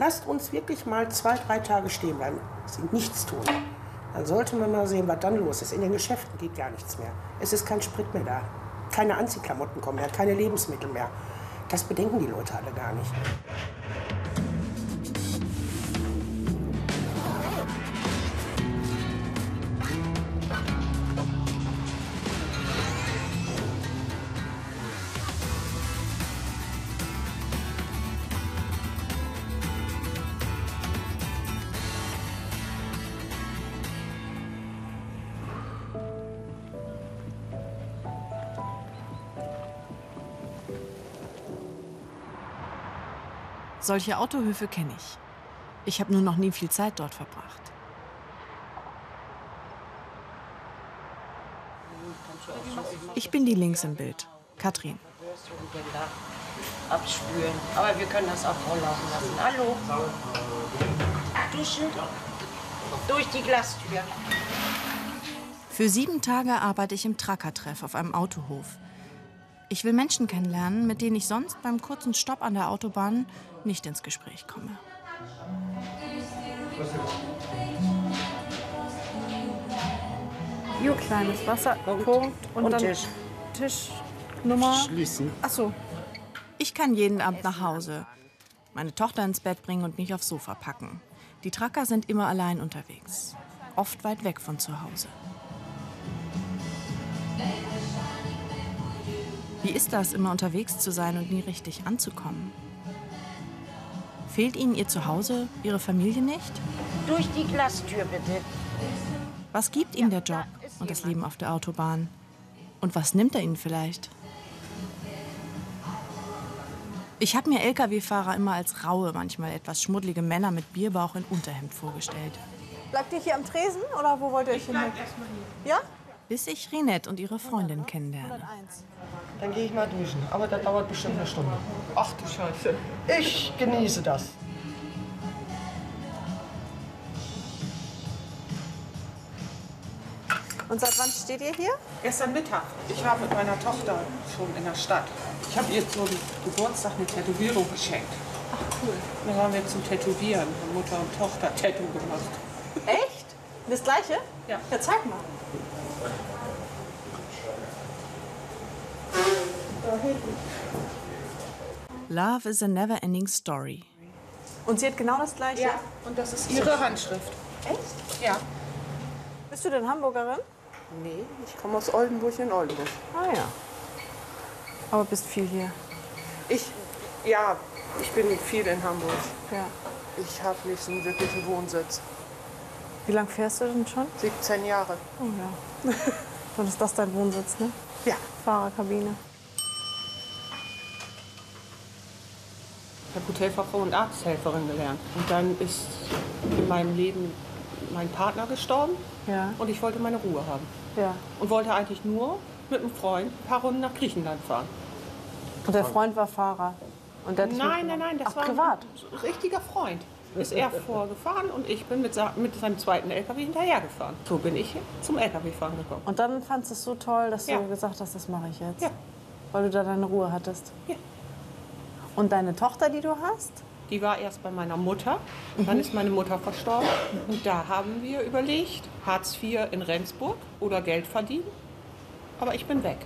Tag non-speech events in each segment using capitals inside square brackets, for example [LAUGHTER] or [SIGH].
Lasst uns wirklich mal zwei, drei Tage stehen bleiben, sie nichts tun. Dann sollte man mal sehen, was dann los ist. In den Geschäften geht gar nichts mehr. Es ist kein Sprit mehr da. Keine Anziehklamotten kommen mehr, keine Lebensmittel mehr. Das bedenken die Leute alle gar nicht. Solche Autohöfe kenne ich. Ich habe nur noch nie viel Zeit dort verbracht. Ich bin die links im Bild, Katrin. Abspülen. Aber wir können das auch volllaufen lassen. Hallo? Duschen? Durch die Glastür. Für sieben Tage arbeite ich im Trackertreff auf einem Autohof. Ich will Menschen kennenlernen, mit denen ich sonst beim kurzen Stopp an der Autobahn nicht ins Gespräch komme. Jo, kleines Wasser, Punkt, und, Und dann Tisch. Tischnummer. Schließen. Ach so. Ich kann jeden Abend nach Hause, meine Tochter ins Bett bringen und mich aufs Sofa packen. Die Tracker sind immer allein unterwegs, oft weit weg von zu Hause. Wie ist das, immer unterwegs zu sein und nie richtig anzukommen? Fehlt Ihnen Ihr Zuhause, Ihre Familie nicht? Durch die Glastür bitte. Was gibt Ihnen der Job und das Leben auf der Autobahn? Und was nimmt er Ihnen vielleicht? Ich habe mir Lkw-Fahrer immer als raue, manchmal etwas schmuddelige Männer mit Bierbauch in Unterhemd vorgestellt. Bleibt ihr hier am Tresen oder wo wollt ihr euch hin? Ja? Bis ich Renette und ihre Freundin kennenlerne. Eins. Dann gehe ich mal duschen. Aber das dauert bestimmt eine Stunde. Ach du Scheiße. Ich genieße das. Und seit wann steht ihr hier? Gestern Mittag. Ich war mit meiner Tochter schon in der Stadt. Ich habe ihr zum Geburtstag eine Tätowierung geschenkt. Ach cool. Dann waren wir zum Tätowieren. Haben Mutter und Tochter Tattoo gemacht. Echt? Das gleiche? Ja. Ja, zeig mal. Love is a never-ending story. Und sie hat genau das gleiche? Und das ist ihre Handschrift. Echt? Ja. Bist du denn Hamburgerin? Nee, ich komme aus Oldenburg in Oldenburg. Ah ja. Aber bist viel hier. Ich, ja, ich bin viel in Hamburg. Ja. Ich habe nicht so einen wirklichen Wohnsitz. Wie lange fährst du denn schon? 17 Jahre. Oh ja. [LAUGHS] Dann ist das dein Wohnsitz, ne? Ja. Fahrerkabine. Ich habe Hotelfachfrau und Arzthelferin gelernt. Und dann ist in meinem Leben mein Partner gestorben Ja. und ich wollte meine Ruhe haben. Ja. Und wollte eigentlich nur mit einem Freund ein paar Runden nach Griechenland fahren. Und der Freund war Fahrer. Und der Nein, nein, nein, das Ach, war privat. ein richtiger Freund. Ist er vorgefahren und ich bin mit, mit seinem zweiten LKW hinterhergefahren. So bin ich zum LKW-Fahren gekommen. Und dann fandst du es so toll, dass Ja. du gesagt hast, das mache ich jetzt. Ja. Weil du da deine Ruhe hattest. Ja. Und deine Tochter, die du hast? Die war erst bei meiner Mutter, dann ist meine Mutter verstorben. Und da haben wir überlegt, Hartz IV in Rendsburg oder Geld verdienen. Aber ich bin weg.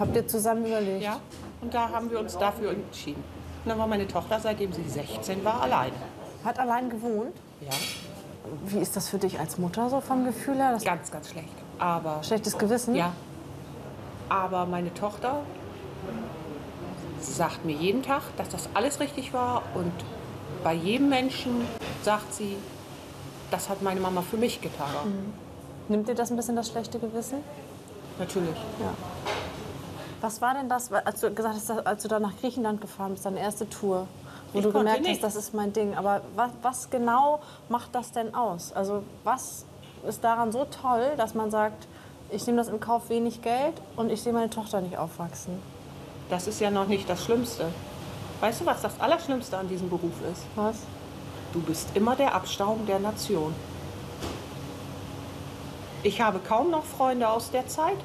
Habt ihr zusammen überlegt? Ja. Und da haben wir uns dafür entschieden. Und dann war meine Tochter, seitdem sie 16 war, alleine. Hat allein gewohnt? Ja. Wie ist das für dich als Mutter so vom Gefühl her? Das Ganz, ganz schlecht. Aber schlechtes Gewissen? Ja. Aber meine Tochter sagt mir jeden Tag, dass das alles richtig war. Und bei jedem Menschen sagt sie, das hat meine Mama für mich getan. Nimmt dir das ein bisschen das schlechte Gewissen? Natürlich. Was war denn das, als du gesagt hast, als du da nach Griechenland gefahren bist, deine erste Tour, wo Ich du gemerkt nicht. hast, das ist mein Ding. Aber was, was genau macht das denn aus? Also was ist daran so toll, dass man sagt, ich nehme das in Kauf wenig Geld und ich sehe meine Tochter nicht aufwachsen? Das ist ja noch nicht das Schlimmste. Weißt du, was das Allerschlimmste an diesem Beruf ist? Was? Du bist immer der Abstaum der Nation. Ich habe kaum noch Freunde aus der Zeit,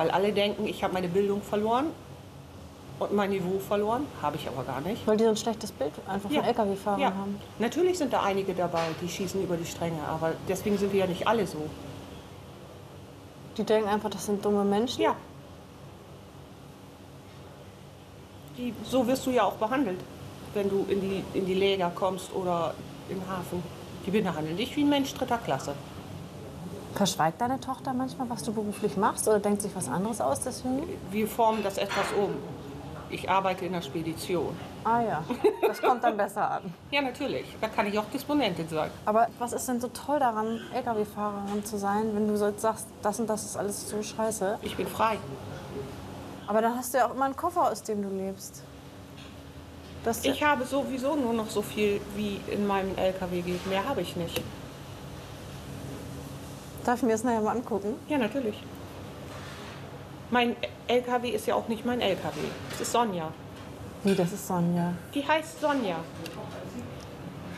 weil alle denken, ich habe meine Bildung verloren. und mein Niveau verloren. Habe ich aber gar nicht. Weil die so ein schlechtes Bild einfach von LKW-Fahrern ja. haben. Natürlich sind da einige dabei, die schießen über die Stränge, aber deswegen sind wir ja nicht alle so. Die denken einfach, das sind dumme Menschen. Ja. Die, so wirst du ja auch behandelt, wenn du in die, in die Läger kommst oder im Hafen. Die behandeln dich wie ein Mensch dritter Klasse. Verschweigt deine Tochter manchmal, was du beruflich machst oder denkt sich was anderes aus deswegen? Wir formen das etwas um. Ich arbeite in der Spedition. Ah ja, das kommt dann besser an. [LAUGHS] Ja, natürlich. Da kann ich auch Disponentin sein. Aber was ist denn so toll daran, LKW-Fahrerin zu sein, wenn du so sagst, das und das ist alles so scheiße? Ich bin frei. Aber dann hast du ja auch immer einen Koffer, aus dem du lebst. Das Ich habe sowieso nur noch so viel, wie in meinem LKW geht. Mehr habe ich nicht. Darf ich mir das nachher mal angucken? Ja, natürlich. Mein LKW ist ja auch nicht mein LKW. Es ist Sonja. Wie, das ist Sonja. Die heißt Sonja.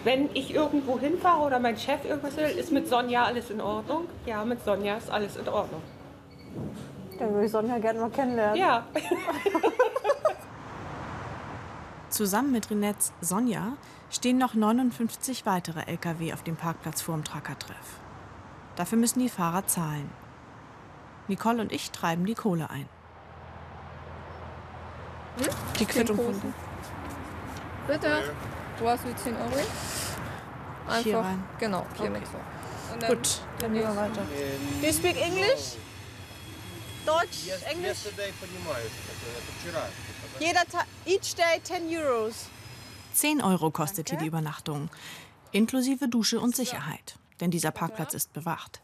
Wenn ich irgendwo hinfahre oder mein Chef irgendwas will, ist mit Sonja alles in Ordnung? Ja, mit Sonja ist alles in Ordnung. Dann würde ich Sonja gerne mal kennenlernen. Ja. [LAUGHS] Zusammen mit Rinets Sonja stehen noch 59 weitere Lkw auf dem Parkplatz vor dem Truckertreff. Dafür müssen die Fahrer zahlen. Nicole und ich treiben die Kohle ein. Die Quittung dir. Bitte. Du hast wie 10 Euro. Einfach. Hier rein. Genau, hiermit so. Und dann Gut. Dann gehen wir weiter. Do you speak English? Deutsch, Englisch? Jeder Ta each day 10 Euros. 10 Euro kostet hier die Übernachtung, inklusive Dusche und Sicherheit, denn dieser Parkplatz ist bewacht.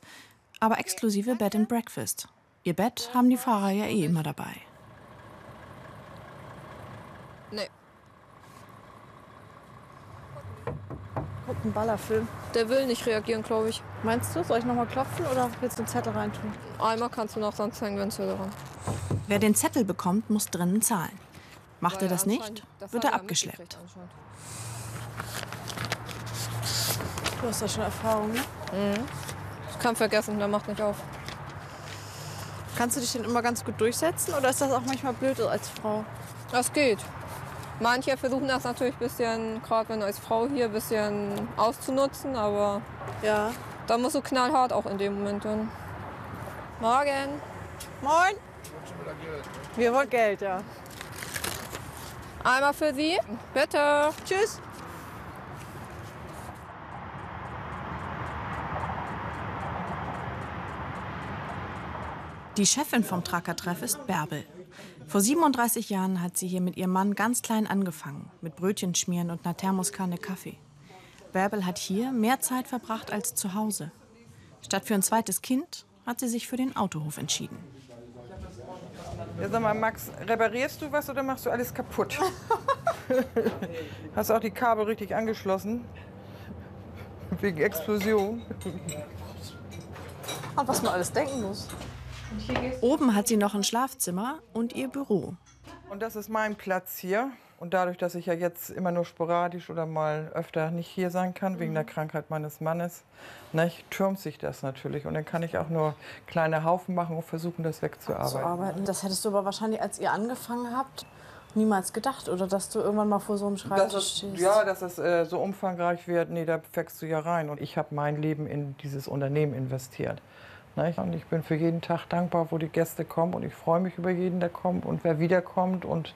Aber exklusive Bed and Breakfast. Ihr Bett haben die Fahrer ja eh immer dabei. Nee, Guck, ein Ballerfilm. der will nicht reagieren, glaube ich. Meinst du, soll ich noch mal klopfen oder willst du einen Zettel reintun? Einmal kannst du noch, sonst hängen wir uns wieder dran. Wer den Zettel bekommt, muss drinnen zahlen. Macht er das nicht, das wird er abgeschleppt. Du hast da schon Erfahrung, ne? Ich kann vergessen, der macht nicht auf. Kannst du dich denn immer ganz gut durchsetzen oder ist das auch manchmal blöd als Frau? Das geht. Manche versuchen das natürlich ein bisschen, gerade wenn du als Frau hier, ein bisschen auszunutzen, aber Ja. da musst du knallhart auch in dem Moment dann. Morgen. Moin. Wir wollen Geld, ja. Einmal für Sie. Bitte. Tschüss. Die Chefin vom Truckertreff ist Bärbel. Vor 37 Jahren hat sie hier mit ihrem Mann ganz klein angefangen, mit Brötchen schmieren und einer Thermoskanne Kaffee. Bärbel hat hier mehr Zeit verbracht als zu Hause. Statt für ein zweites Kind hat sie sich für den Autohof entschieden. Ja, sag mal, Max, reparierst du was oder machst du alles kaputt? [LAUGHS] Hast du auch die Kabel richtig angeschlossen? Wegen Explosion. An was man alles denken muss. Oben hat sie noch ein Schlafzimmer und ihr Büro. Und das ist mein Platz hier. Und dadurch, dass ich ja jetzt immer nur sporadisch oder mal öfter nicht hier sein kann, wegen der Krankheit meines Mannes, ne, türmt sich das natürlich. Und dann kann ich auch nur kleine Haufen machen und versuchen, das Zu wegzuarbeiten. arbeiten. Das hättest du aber wahrscheinlich, als ihr angefangen habt, niemals gedacht. Oder dass du irgendwann mal vor so einem Schreibtisch Das ist, stehst. ja, dass es äh, so umfangreich wird, nee, da wächst du ja rein. Und ich habe mein Leben in dieses Unternehmen investiert. Nicht? Und ich bin für jeden Tag dankbar, wo die Gäste kommen. Und ich freue mich über jeden, der kommt und wer wiederkommt. Und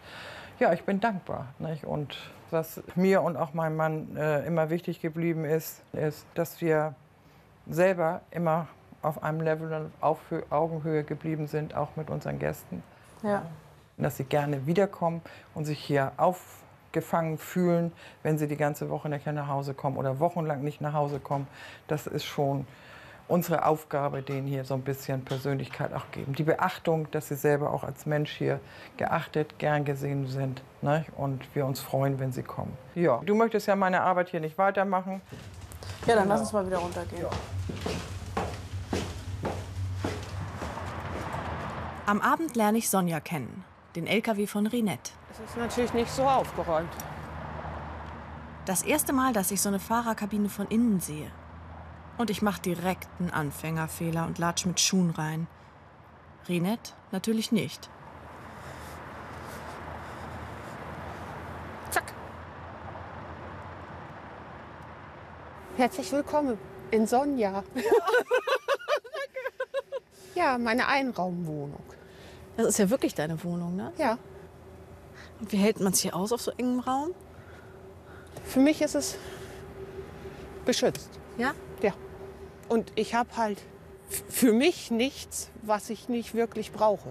ja, ich bin dankbar. Nicht? Und was mir und auch meinem Mann äh, immer wichtig geblieben ist, ist, dass wir selber immer auf einem Level und auf Hö- Augenhöhe geblieben sind, auch mit unseren Gästen Ja. dass sie gerne wiederkommen und sich hier aufgefangen fühlen, wenn sie die ganze Woche nicht nach Hause kommen oder wochenlang nicht nach Hause kommen. Das ist schon unsere Aufgabe, denen hier so ein bisschen Persönlichkeit auch geben. Die Beachtung, dass sie selber auch als Mensch hier geachtet, gern gesehen sind ne? und wir uns freuen, wenn sie kommen. Ja, du möchtest ja meine Arbeit hier nicht weitermachen. Ja, dann lass uns mal wieder runtergehen. Am Abend lerne ich Sonja kennen, den LKW von Rinette. Es ist natürlich nicht so aufgeräumt. Das erste Mal, dass ich so eine Fahrerkabine von innen sehe. Und ich mache direkt einen Anfängerfehler und latsch mit Schuhen rein. Renette natürlich nicht. Zack. Herzlich willkommen in Sonja. Ja, [LAUGHS] ja meine Einraumwohnung. Das ist ja wirklich deine Wohnung, ne? Ja. Und wie hält man es hier aus auf so engem Raum? Für mich ist es beschützt. Ja? Ja. Und ich habe halt für mich nichts, was ich nicht wirklich brauche.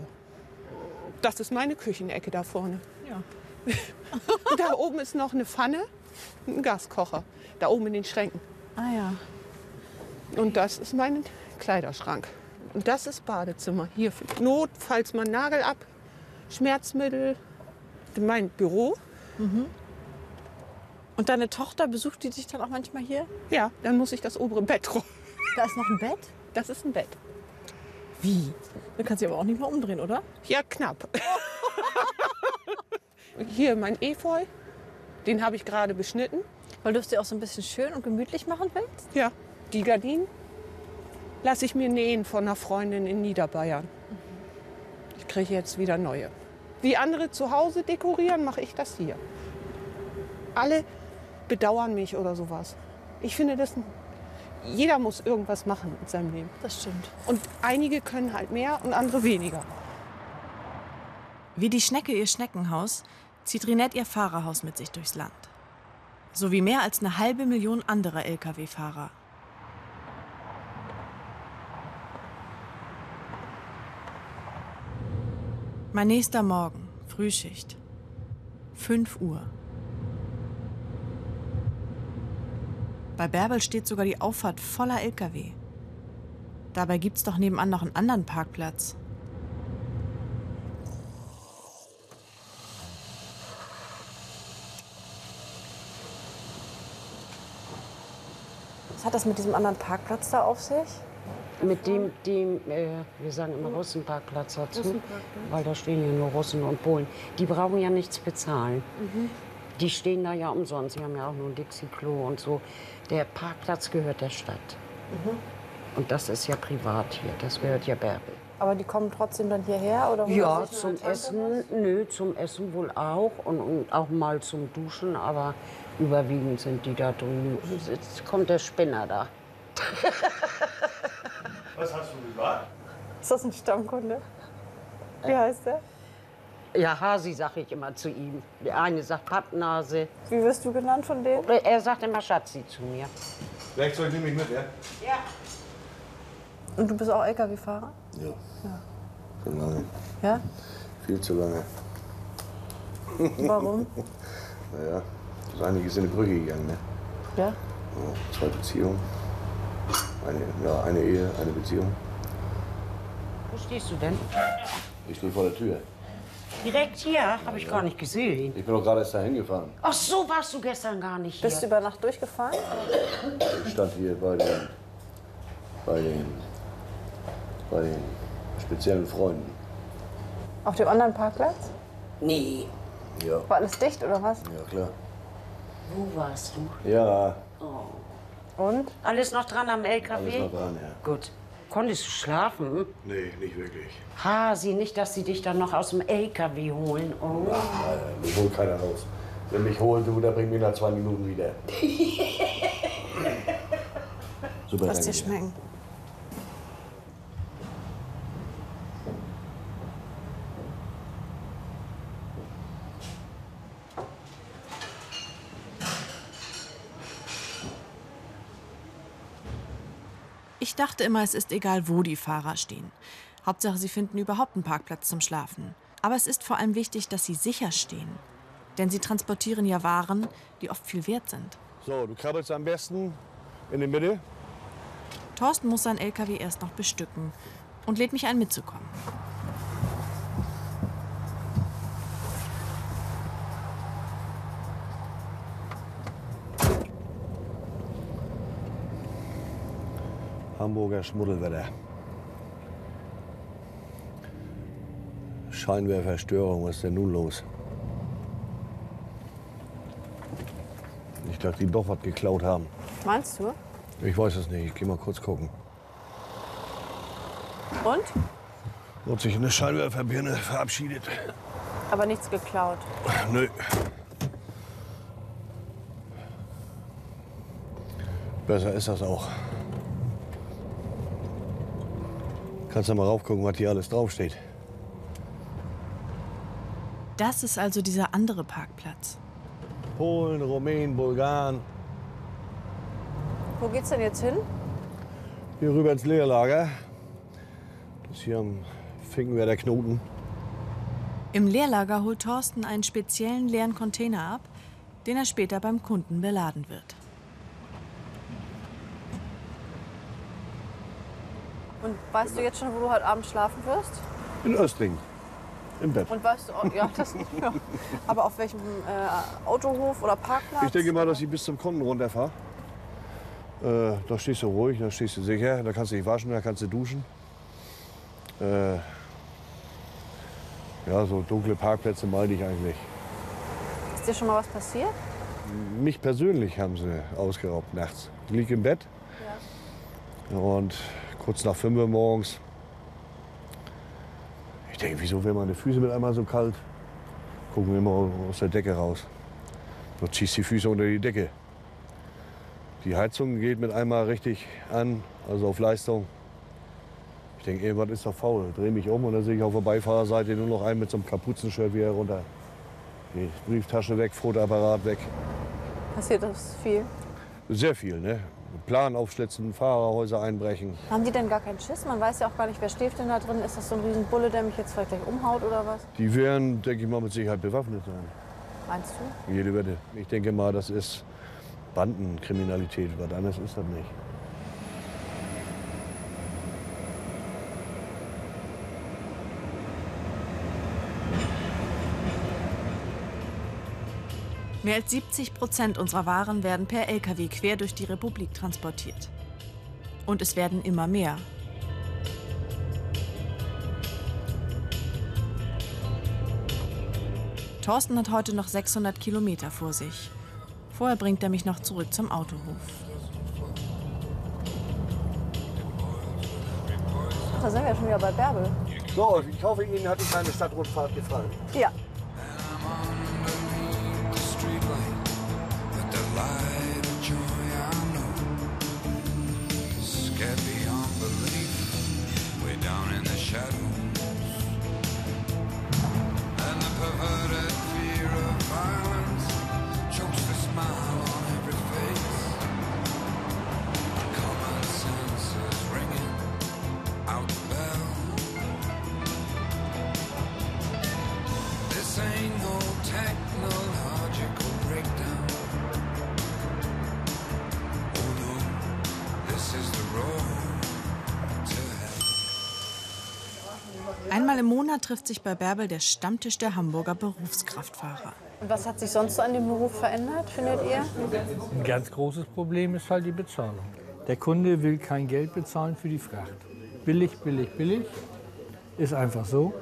Das ist meine Küchenecke da vorne. Ja. Und [LAUGHS] da oben ist noch eine Pfanne und ein Gaskocher. Da oben in den Schränken. Ah ja. Und das ist mein Kleiderschrank. Und das ist Badezimmer. Hier für notfalls mal Nagel ab, Schmerzmittel, mein Büro. Und deine Tochter besucht die dich dann auch manchmal hier? Ja, dann muss ich das obere Bett räumen. Da ist noch ein Bett? Das ist ein Bett. Wie? Du kannst dich aber auch nicht mal umdrehen, oder? Ja, knapp. [LAUGHS] Hier mein Efeu, den habe ich gerade beschnitten. Weil du es dir auch so ein bisschen schön und gemütlich machen willst? Ja, die Gardinen lasse ich mir nähen von einer Freundin in Niederbayern. Ich kriege jetzt wieder neue. Wie andere zu Hause dekorieren, mache ich das hier. Alle bedauern mich oder sowas. Ich finde, das, jeder muss irgendwas machen in seinem Leben. Das stimmt. Und einige können halt mehr und andere weniger. Wie die Schnecke ihr Schneckenhaus, zieht Rinette ihr Fahrerhaus mit sich durchs Land. So wie mehr als eine halbe Million anderer Lkw-Fahrer. Mein nächster Morgen, Frühschicht. 5 Uhr. Bei Bärbel steht sogar die Auffahrt voller Lkw. Dabei gibt's doch nebenan noch einen anderen Parkplatz. Was hat das mit diesem anderen Parkplatz da auf sich? Mit dem, dem äh, wir sagen immer Russenparkplatz dazu, weil da stehen ja nur Russen und Polen. Die brauchen ja nichts bezahlen. Die stehen da ja umsonst. Sie haben ja auch nur ein Dixie-Klo und so. Der Parkplatz gehört der Stadt. Und das ist ja privat hier. Das gehört ja Bärbel. Aber die kommen trotzdem dann hierher? Oder Ja, zum? Essen, nö, zum Essen wohl auch und, und auch mal zum Duschen, aber überwiegend sind die da drüben. Jetzt kommt der Spinner da. Was hast du gesagt? Ist das ein Stammkunde? Wie heißt der? Ja, Hasi sage ich immer zu ihm. Der eine sagt Pappnase. Wie wirst du genannt von denen? Oder Er sagt immer Schatzi zu mir. Werkzeug nehme ich mit, ja? Und du bist auch LKW-Fahrer? Ja. Schon lange. Ja? Viel zu lange. Warum? [LAUGHS] Naja, ist einiges in die Brüche gegangen, ne? Ja? Ja, zwei Beziehungen. Eine, ja, eine Ehe, eine Beziehung. Wo stehst du denn? Ich stehe vor der Tür. Direkt hier, habe ich gar nicht gesehen. Ich bin doch gerade erst dahin gefahren. Ach so, warst du gestern gar nicht hier. Bist du über Nacht durchgefahren? Ich stand hier bei den, bei den, bei den speziellen Freunden. Auf dem anderen Parkplatz? Nee. Ja, War alles dicht oder was? ja klar. Wo warst du? Ja, Und? Alles noch dran am LKW? alles noch dran, ja. Gut. Konntest du schlafen? Nee, nicht wirklich. Hasi, nicht, dass sie dich dann noch aus dem LKW holen. Oh. Nein, mich holt keiner raus. Wenn mich holt, du, der bringt mich nach zwei Minuten wieder. [LAUGHS] Super, Lass dir schmecken. Ich dachte immer, es ist egal, wo die Fahrer stehen. Hauptsache, sie finden überhaupt einen Parkplatz zum Schlafen. Aber es ist vor allem wichtig, dass sie sicher stehen. Denn sie transportieren ja Waren, die oft viel wert sind. So, du krabbelst am besten in die Mitte. Thorsten muss sein LKW erst noch bestücken und lädt mich ein, mitzukommen. Hamburger Schmuddelwetter. Scheinwerferstörung, was ist denn nun los? Nicht, dass die doch was geklaut haben. Meinst du? Ich weiß es nicht, ich geh mal kurz gucken. Und? Wird sich eine Scheinwerferbirne verabschiedet. Aber nichts geklaut. Nö. Besser ist das auch. Kannst du mal raufgucken, was hier alles draufsteht. Das ist also dieser andere Parkplatz. Polen, Rumänen, Bulgaren. Wo geht's denn jetzt hin? Hier rüber ins Leerlager. Das hier am Finkenwerder Knoten. Im Leerlager holt Thorsten einen speziellen leeren Container ab, den er später beim Kunden beladen wird. Und weißt du jetzt schon, wo du heute Abend schlafen wirst? In Östling. Im Bett. Und weißt du auch, ja, das, ja. Aber auf welchem äh, Autohof oder Parkplatz? Ich denke mal, dass ich bis zum Kunden runterfahre. Äh, da stehst du ruhig, da stehst du sicher, da kannst du dich waschen, da kannst du duschen. Äh, ja, so dunkle Parkplätze meine ich eigentlich. Ist dir schon mal was passiert? Mich persönlich haben sie ausgeraubt nachts. Ich liege im Bett und kurz nach 5 Uhr morgens. Ich denke, wieso werden meine Füße mit einmal so kalt? Gucken immer aus der Decke raus. Du ziehst die Füße unter die Decke. Die Heizung geht mit einmal richtig an, also auf Leistung. Ich denke, irgendwas ist doch faul. Drehe mich um und dann sehe ich auf der Beifahrerseite nur noch einen mit so einem Kapuzenshirt wieder runter. Die Brieftasche weg, Fotoapparat weg. Passiert das viel? Sehr viel, ne? Plan aufschlitzen, Fahrerhäuser einbrechen. Haben die denn gar keinen Schiss? Man weiß ja auch gar nicht, wer schläft denn da drin. Ist das so ein Riesenbulle, der mich jetzt vielleicht gleich umhaut oder was? Die werden, denke ich mal, mit Sicherheit bewaffnet sein. Meinst du? Jede Wette. Ich denke mal, das ist Bandenkriminalität. Was anderes ist das nicht. Mehr als 70 Prozent unserer Waren werden per Lkw quer durch die Republik transportiert. Und es werden immer mehr. Thorsten hat heute noch 600 Kilometer vor sich. Vorher bringt er mich noch zurück zum Autohof. Ach, da sind wir ja schon wieder bei Bärbel. So, ich hoffe, Ihnen hat die kleine Stadtrundfahrt gefallen. Ja. Monat trifft sich bei Bärbel der Stammtisch der Hamburger Berufskraftfahrer. Und was hat sich sonst so an dem Beruf verändert, findet ihr? Ein ganz großes Problem ist halt die Bezahlung. Der Kunde will kein Geld bezahlen für die Fracht. Billig, billig, billig. Ist einfach so.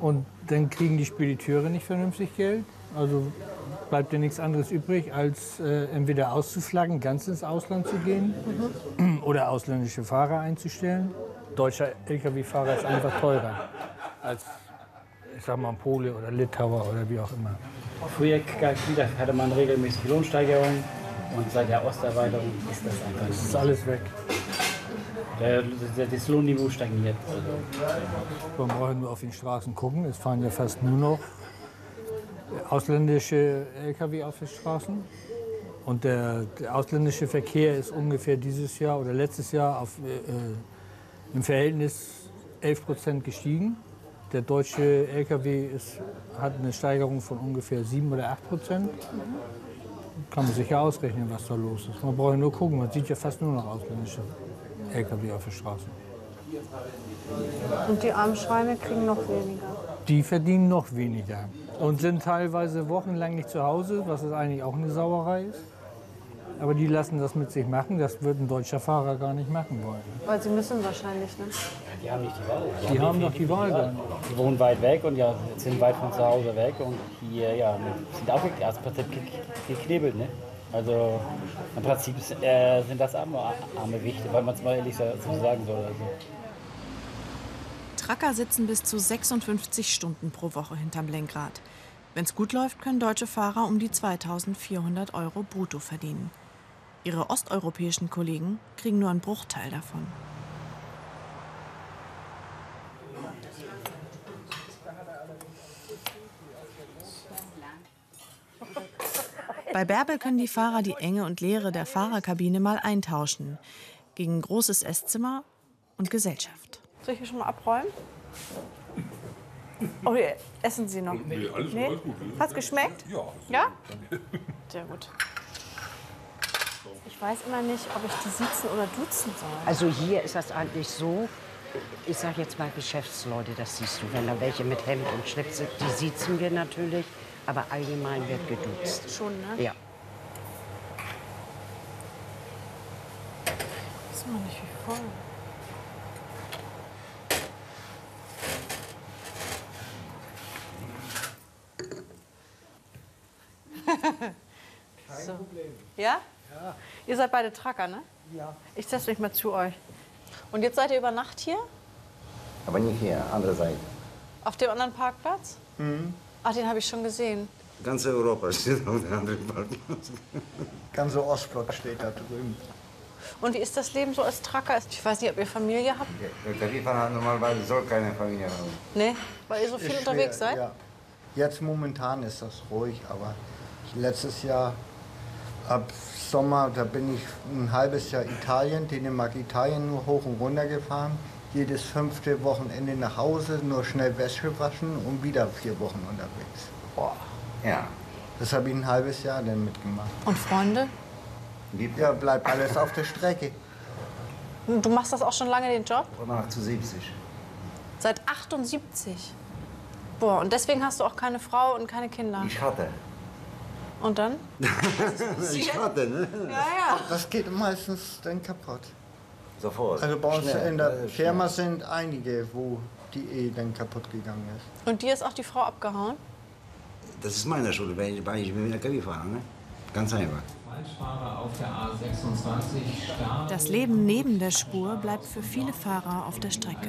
Und dann kriegen die Spediteure nicht vernünftig Geld. Also bleibt dir nichts anderes übrig, als äh, entweder auszuflaggen, ganz ins Ausland zu gehen oder ausländische Fahrer einzustellen. Deutscher Lkw-Fahrer ist einfach teurer als, ich sag mal, Pole oder Litauer oder wie auch immer. Früher hatte man regelmäßig Lohnsteigerungen und seit der Osterweiterung ist das einfach Das nicht ist mehr. alles weg. Das Lohnniveau stagniert. Also. Man braucht nur auf den Straßen gucken. Es fahren ja fast nur noch ausländische Lkw auf den Straßen. Und der, der ausländische Verkehr ist ungefähr dieses Jahr oder letztes Jahr auf, äh, äh, im Verhältnis 11 Prozent gestiegen. Der deutsche Lkw ist, hat eine Steigerung von ungefähr 7 oder 8 Prozent. Kann man sicher ausrechnen, was da los ist. Man braucht nur gucken. Man sieht ja fast nur noch ausländische Lkw auf den Straßen. Und die armen Schweine kriegen noch weniger. Die verdienen noch weniger und sind teilweise wochenlang nicht zu Hause, was es eigentlich auch eine Sauerei ist. Aber die lassen das mit sich machen. Das würde ein deutscher Fahrer gar nicht machen wollen. Weil sie müssen wahrscheinlich, ne? Die haben nicht die Wahl. Die haben doch die Wahl gar nicht. Die wohnen weit weg und ja, sind weit von zu Hause weg und hier ja, sind auch also im Prinzip ge- geknebelt. Ne? Also im Prinzip äh, sind das arme, arme Wichte, weil man es mal ehrlich so so sagen soll. Also. Tracker sitzen bis zu 56 Stunden pro Woche hinterm Lenkrad. Wenn es gut läuft, können deutsche Fahrer um die 2400 Euro brutto verdienen. Ihre osteuropäischen Kollegen kriegen nur einen Bruchteil davon. Bei Bärbel können die Fahrer die Enge und Leere der Fahrerkabine mal eintauschen gegen großes Esszimmer und Gesellschaft. Soll ich hier schon mal abräumen? Oh, essen Sie noch? Nee, alles- alles gut. Hat's geschmeckt? Ja. Ja? Sehr gut. Ich weiß immer nicht, ob ich die siezen oder duzen soll. Also hier ist das eigentlich so, ich sag jetzt mal Geschäftsleute, das siehst du, wenn da welche mit Hemd und Schlips sind, die siezen wir natürlich, aber allgemein wird geduzt. Schon, ne? Ja. Wissen wir nicht, wie voll. So. Ja? Ja. Ihr seid beide Tracker, ne? Ja. Ich setze mich mal zu euch. Und jetzt seid ihr über Nacht hier? Aber nicht hier, andere Seite. Auf dem anderen Parkplatz? Mhm. Ach, den habe ich schon gesehen. Ganz Europa steht auf der anderen Parkplatz. Ganze Ostblock steht da drüben. Und wie ist das Leben so als Tracker? Ich weiß nicht, ob ihr Familie habt. Der Tarifahrer hat normalerweise soll keine Familie haben. Nee, weil ihr so viel Ist unterwegs schwer, seid? Ja. Jetzt momentan ist das ruhig, aber letztes Jahr ab Sommer, da bin ich ein halbes Jahr Italien, Dänemark, Italien nur hoch und runter gefahren. Jedes fünfte Wochenende nach Hause, nur schnell Wäsche waschen und wieder vier Wochen unterwegs. Boah. Ja. Das habe ich ein halbes Jahr dann mitgemacht. Und Freunde? Ja, bleibt alles auf der Strecke. Du machst das auch schon lange, den Job? Nach zu 70. Seit 78. Boah, und deswegen hast du auch keine Frau und keine Kinder. Ich hatte. Und dann? [LAUGHS] ich hatte, ne? Ja, ja. Das geht meistens dann kaputt. Sofort. Also bei uns Schnell, in der äh, Firma sind einige, wo die Ehe dann kaputt gegangen ist. Und dir ist auch die Frau abgehauen? Das ist meine Schuld, weil ich, weil ich bin LKW fahre, ne? Ganz einfach. Falschfahrer auf der A26. Das Leben neben der Spur bleibt für viele Fahrer auf der Strecke.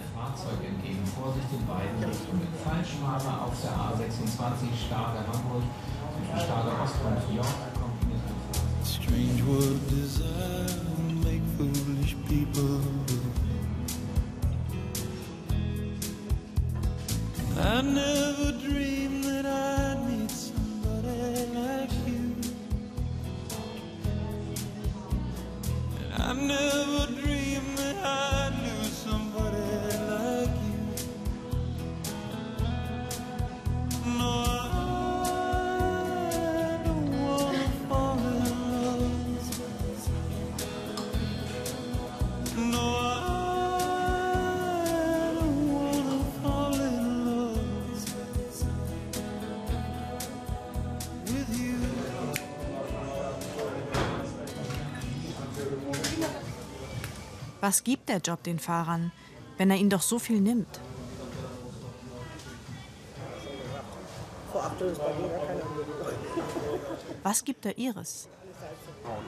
Strange world desire will make foolish people I never Was gibt der Job den Fahrern, wenn er ihnen doch so viel nimmt? Vorab, das ist bei mir gar keine Was gibt er Iris?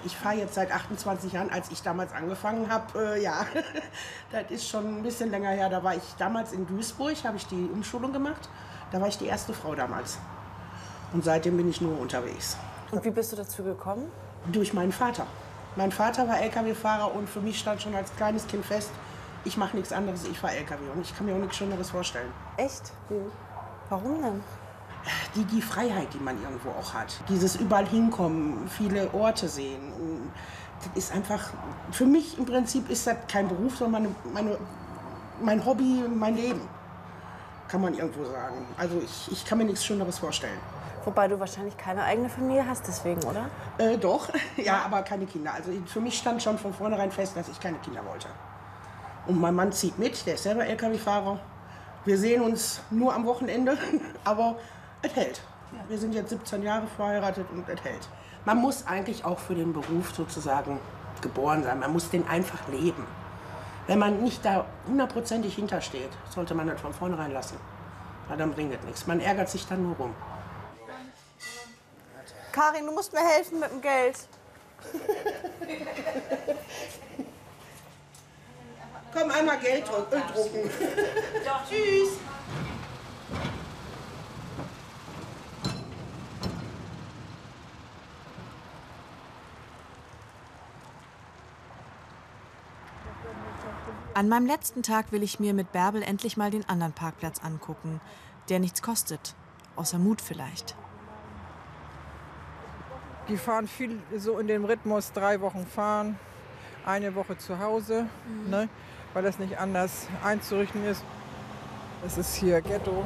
Ich fahre jetzt seit 28 Jahren, als ich damals angefangen habe. Äh, ja, [LAUGHS] das ist schon ein bisschen länger her. Da war ich damals in Duisburg, habe ich die Umschulung gemacht. Da war ich die erste Frau damals. Und seitdem bin ich nur unterwegs. Und wie bist du dazu gekommen? Durch meinen Vater. Mein Vater war LKW-Fahrer und für mich stand schon als kleines Kind fest, ich mache nichts anderes, ich fahre LKW. Und ich kann mir auch nichts Schöneres vorstellen. Echt? Warum denn? Die, die Freiheit, die man irgendwo auch hat. Dieses überall hinkommen, viele Orte sehen. Das ist einfach, für mich im Prinzip ist das kein Beruf, sondern meine, meine, mein Hobby, mein Leben. Kann man irgendwo sagen. Also ich, ich kann mir nichts Schöneres vorstellen. Wobei du wahrscheinlich keine eigene Familie hast, deswegen, oder? Äh, doch, [LAUGHS] ja, aber keine Kinder. Also für mich stand schon von vornherein fest, dass ich keine Kinder wollte. Und mein Mann zieht mit, der ist selber LKW-Fahrer. Wir sehen uns nur am Wochenende, [LAUGHS] aber es hält. Wir sind jetzt 17 Jahre verheiratet und es hält. Man muss eigentlich auch für den Beruf sozusagen geboren sein. Man muss den einfach leben. Wenn man nicht da hundertprozentig hintersteht, sollte man das von vornherein lassen. Weil dann bringt es nichts. Man ärgert sich dann nur rum. Karin, du musst mir helfen mit dem Geld. Komm, einmal Geld äh, drucken. Doch, tschüss. An meinem letzten Tag will ich mir mit Bärbel endlich mal den anderen Parkplatz angucken, der nichts kostet, außer Mut vielleicht. Die fahren viel so in dem Rhythmus, drei Wochen fahren, eine Woche zu Hause, ne, weil das nicht anders einzurichten ist. Es ist hier Ghetto.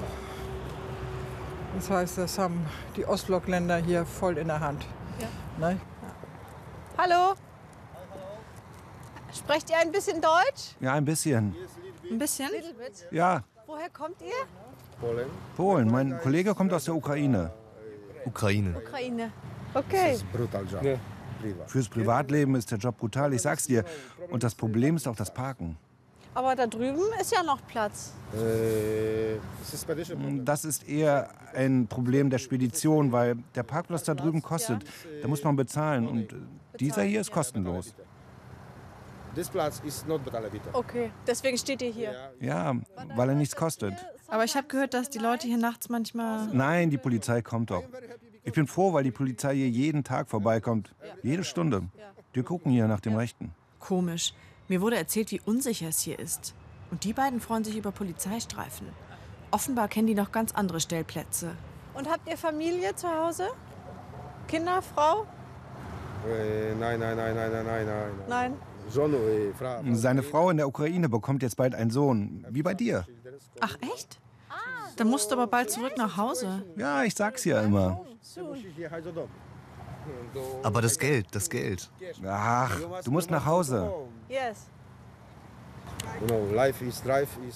Das heißt, das haben die Ostblockländer hier voll in der Hand. Ne? Hallo. Sprecht ihr ein bisschen Deutsch? Ja, ein bisschen. Ein bisschen? Ja, Woher kommt ihr? Polen. Mein Kollege kommt aus der Ukraine. Ukraine. Ukraine. Okay. Fürs Privatleben ist der Job brutal, ich sag's dir. Und das Problem ist auch das Parken. Aber da drüben ist ja noch Platz. Das ist eher ein Problem der Spedition, weil der Parkplatz da drüben kostet. Da muss man bezahlen. Und äh, dieser hier ist kostenlos. Okay, deswegen steht ihr hier. Ja, weil er nichts kostet. Aber ich habe gehört, dass die Leute hier nachts manchmal. Nein, die Polizei kommt doch. Ich bin froh, weil die Polizei hier jeden Tag vorbeikommt. Jede Stunde. Die gucken hier nach dem Rechten. Komisch. Mir wurde erzählt, wie unsicher es hier ist. Und die beiden freuen sich über Polizeistreifen. Offenbar kennen die noch ganz andere Stellplätze. Und habt ihr Familie zu Hause? Kinder, Frau? Nein, nein, nein, nein, nein, nein, nein. Nein. Seine Frau in der Ukraine bekommt jetzt bald einen Sohn. Wie bei dir. Ach, echt? Dann musst du aber bald zurück nach Hause. Ja, ich sag's ja immer. Aber das Geld, das Geld. Ach, du musst nach Hause.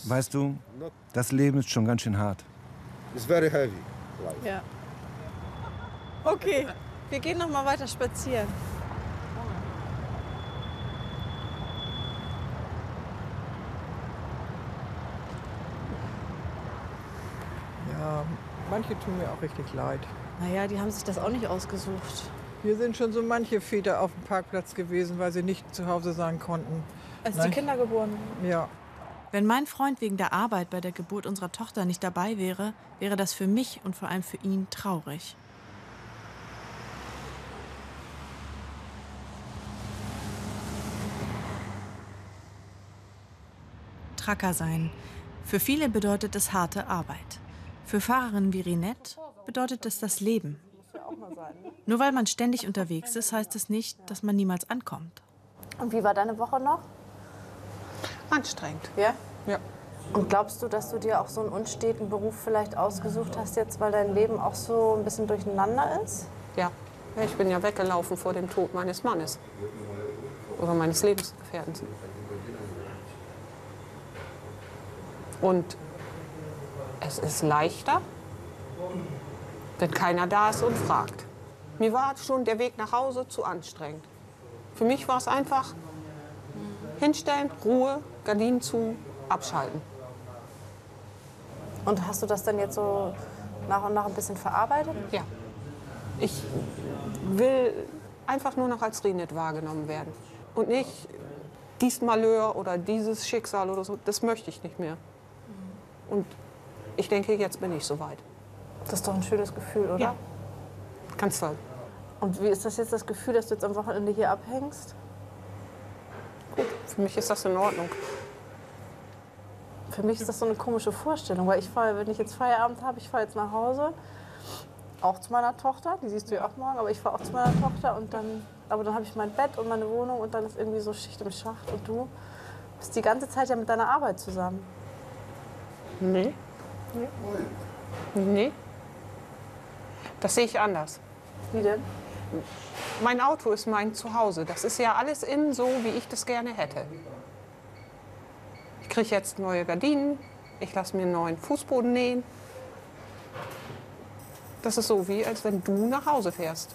Weißt du, das Leben ist schon ganz schön hart. Ja. Okay, wir gehen noch mal weiter spazieren. Ja, manche tun mir auch richtig leid. Naja, die haben sich das auch nicht ausgesucht. Hier sind schon so manche Väter auf dem Parkplatz gewesen, weil sie nicht zu Hause sein konnten. Als die Nein? Kinder geboren wurden. Ja. Wenn mein Freund wegen der Arbeit bei der Geburt unserer Tochter nicht dabei wäre, wäre das für mich und vor allem für ihn traurig. Tracker sein. Für viele bedeutet es harte Arbeit. Für Fahrerinnen wie Rinette bedeutet es das Leben. Nur weil man ständig unterwegs ist, heißt es nicht, dass man niemals ankommt. Und wie war deine Woche noch? Anstrengend. Ja? Ja. Und glaubst du, dass du dir auch so einen unsteten Beruf vielleicht ausgesucht hast jetzt, weil dein Leben auch so ein bisschen durcheinander ist? Ja. Ich bin ja weggelaufen vor dem Tod meines Mannes. Oder meines Lebensgefährtens. Und es ist leichter, wenn keiner da ist und fragt. Mir war schon der Weg nach Hause zu anstrengend. Für mich war es einfach hinstellen, Ruhe, Gardinen zu, abschalten. Und hast du das dann jetzt so nach und nach ein bisschen verarbeitet? Ja. Ich will einfach nur noch als Rinet wahrgenommen werden. Und nicht dies Malheur oder dieses Schicksal oder so. Das möchte ich nicht mehr. Und ich denke, jetzt bin ich soweit. Das ist doch ein schönes Gefühl, oder? Ja. Ganz toll. Und wie ist das jetzt das Gefühl, dass du jetzt am Wochenende hier abhängst? Gut, für mich ist das in Ordnung. Für mich ist das so eine komische Vorstellung, weil ich fahre, wenn ich jetzt Feierabend habe, ich fahre jetzt nach Hause, auch zu meiner Tochter, die siehst du ja auch morgen, aber ich fahre auch zu meiner Tochter und dann, aber dann habe ich mein Bett und meine Wohnung und dann ist irgendwie so Schicht im Schacht und du bist die ganze Zeit ja mit deiner Arbeit zusammen. Nee. Nee. Das sehe ich anders. Wie denn? Mein Auto ist mein Zuhause. Das ist ja alles innen so, wie ich das gerne hätte. Ich kriege jetzt neue Gardinen. Ich lasse mir einen neuen Fußboden nähen. Das ist so, wie als wenn du nach Hause fährst.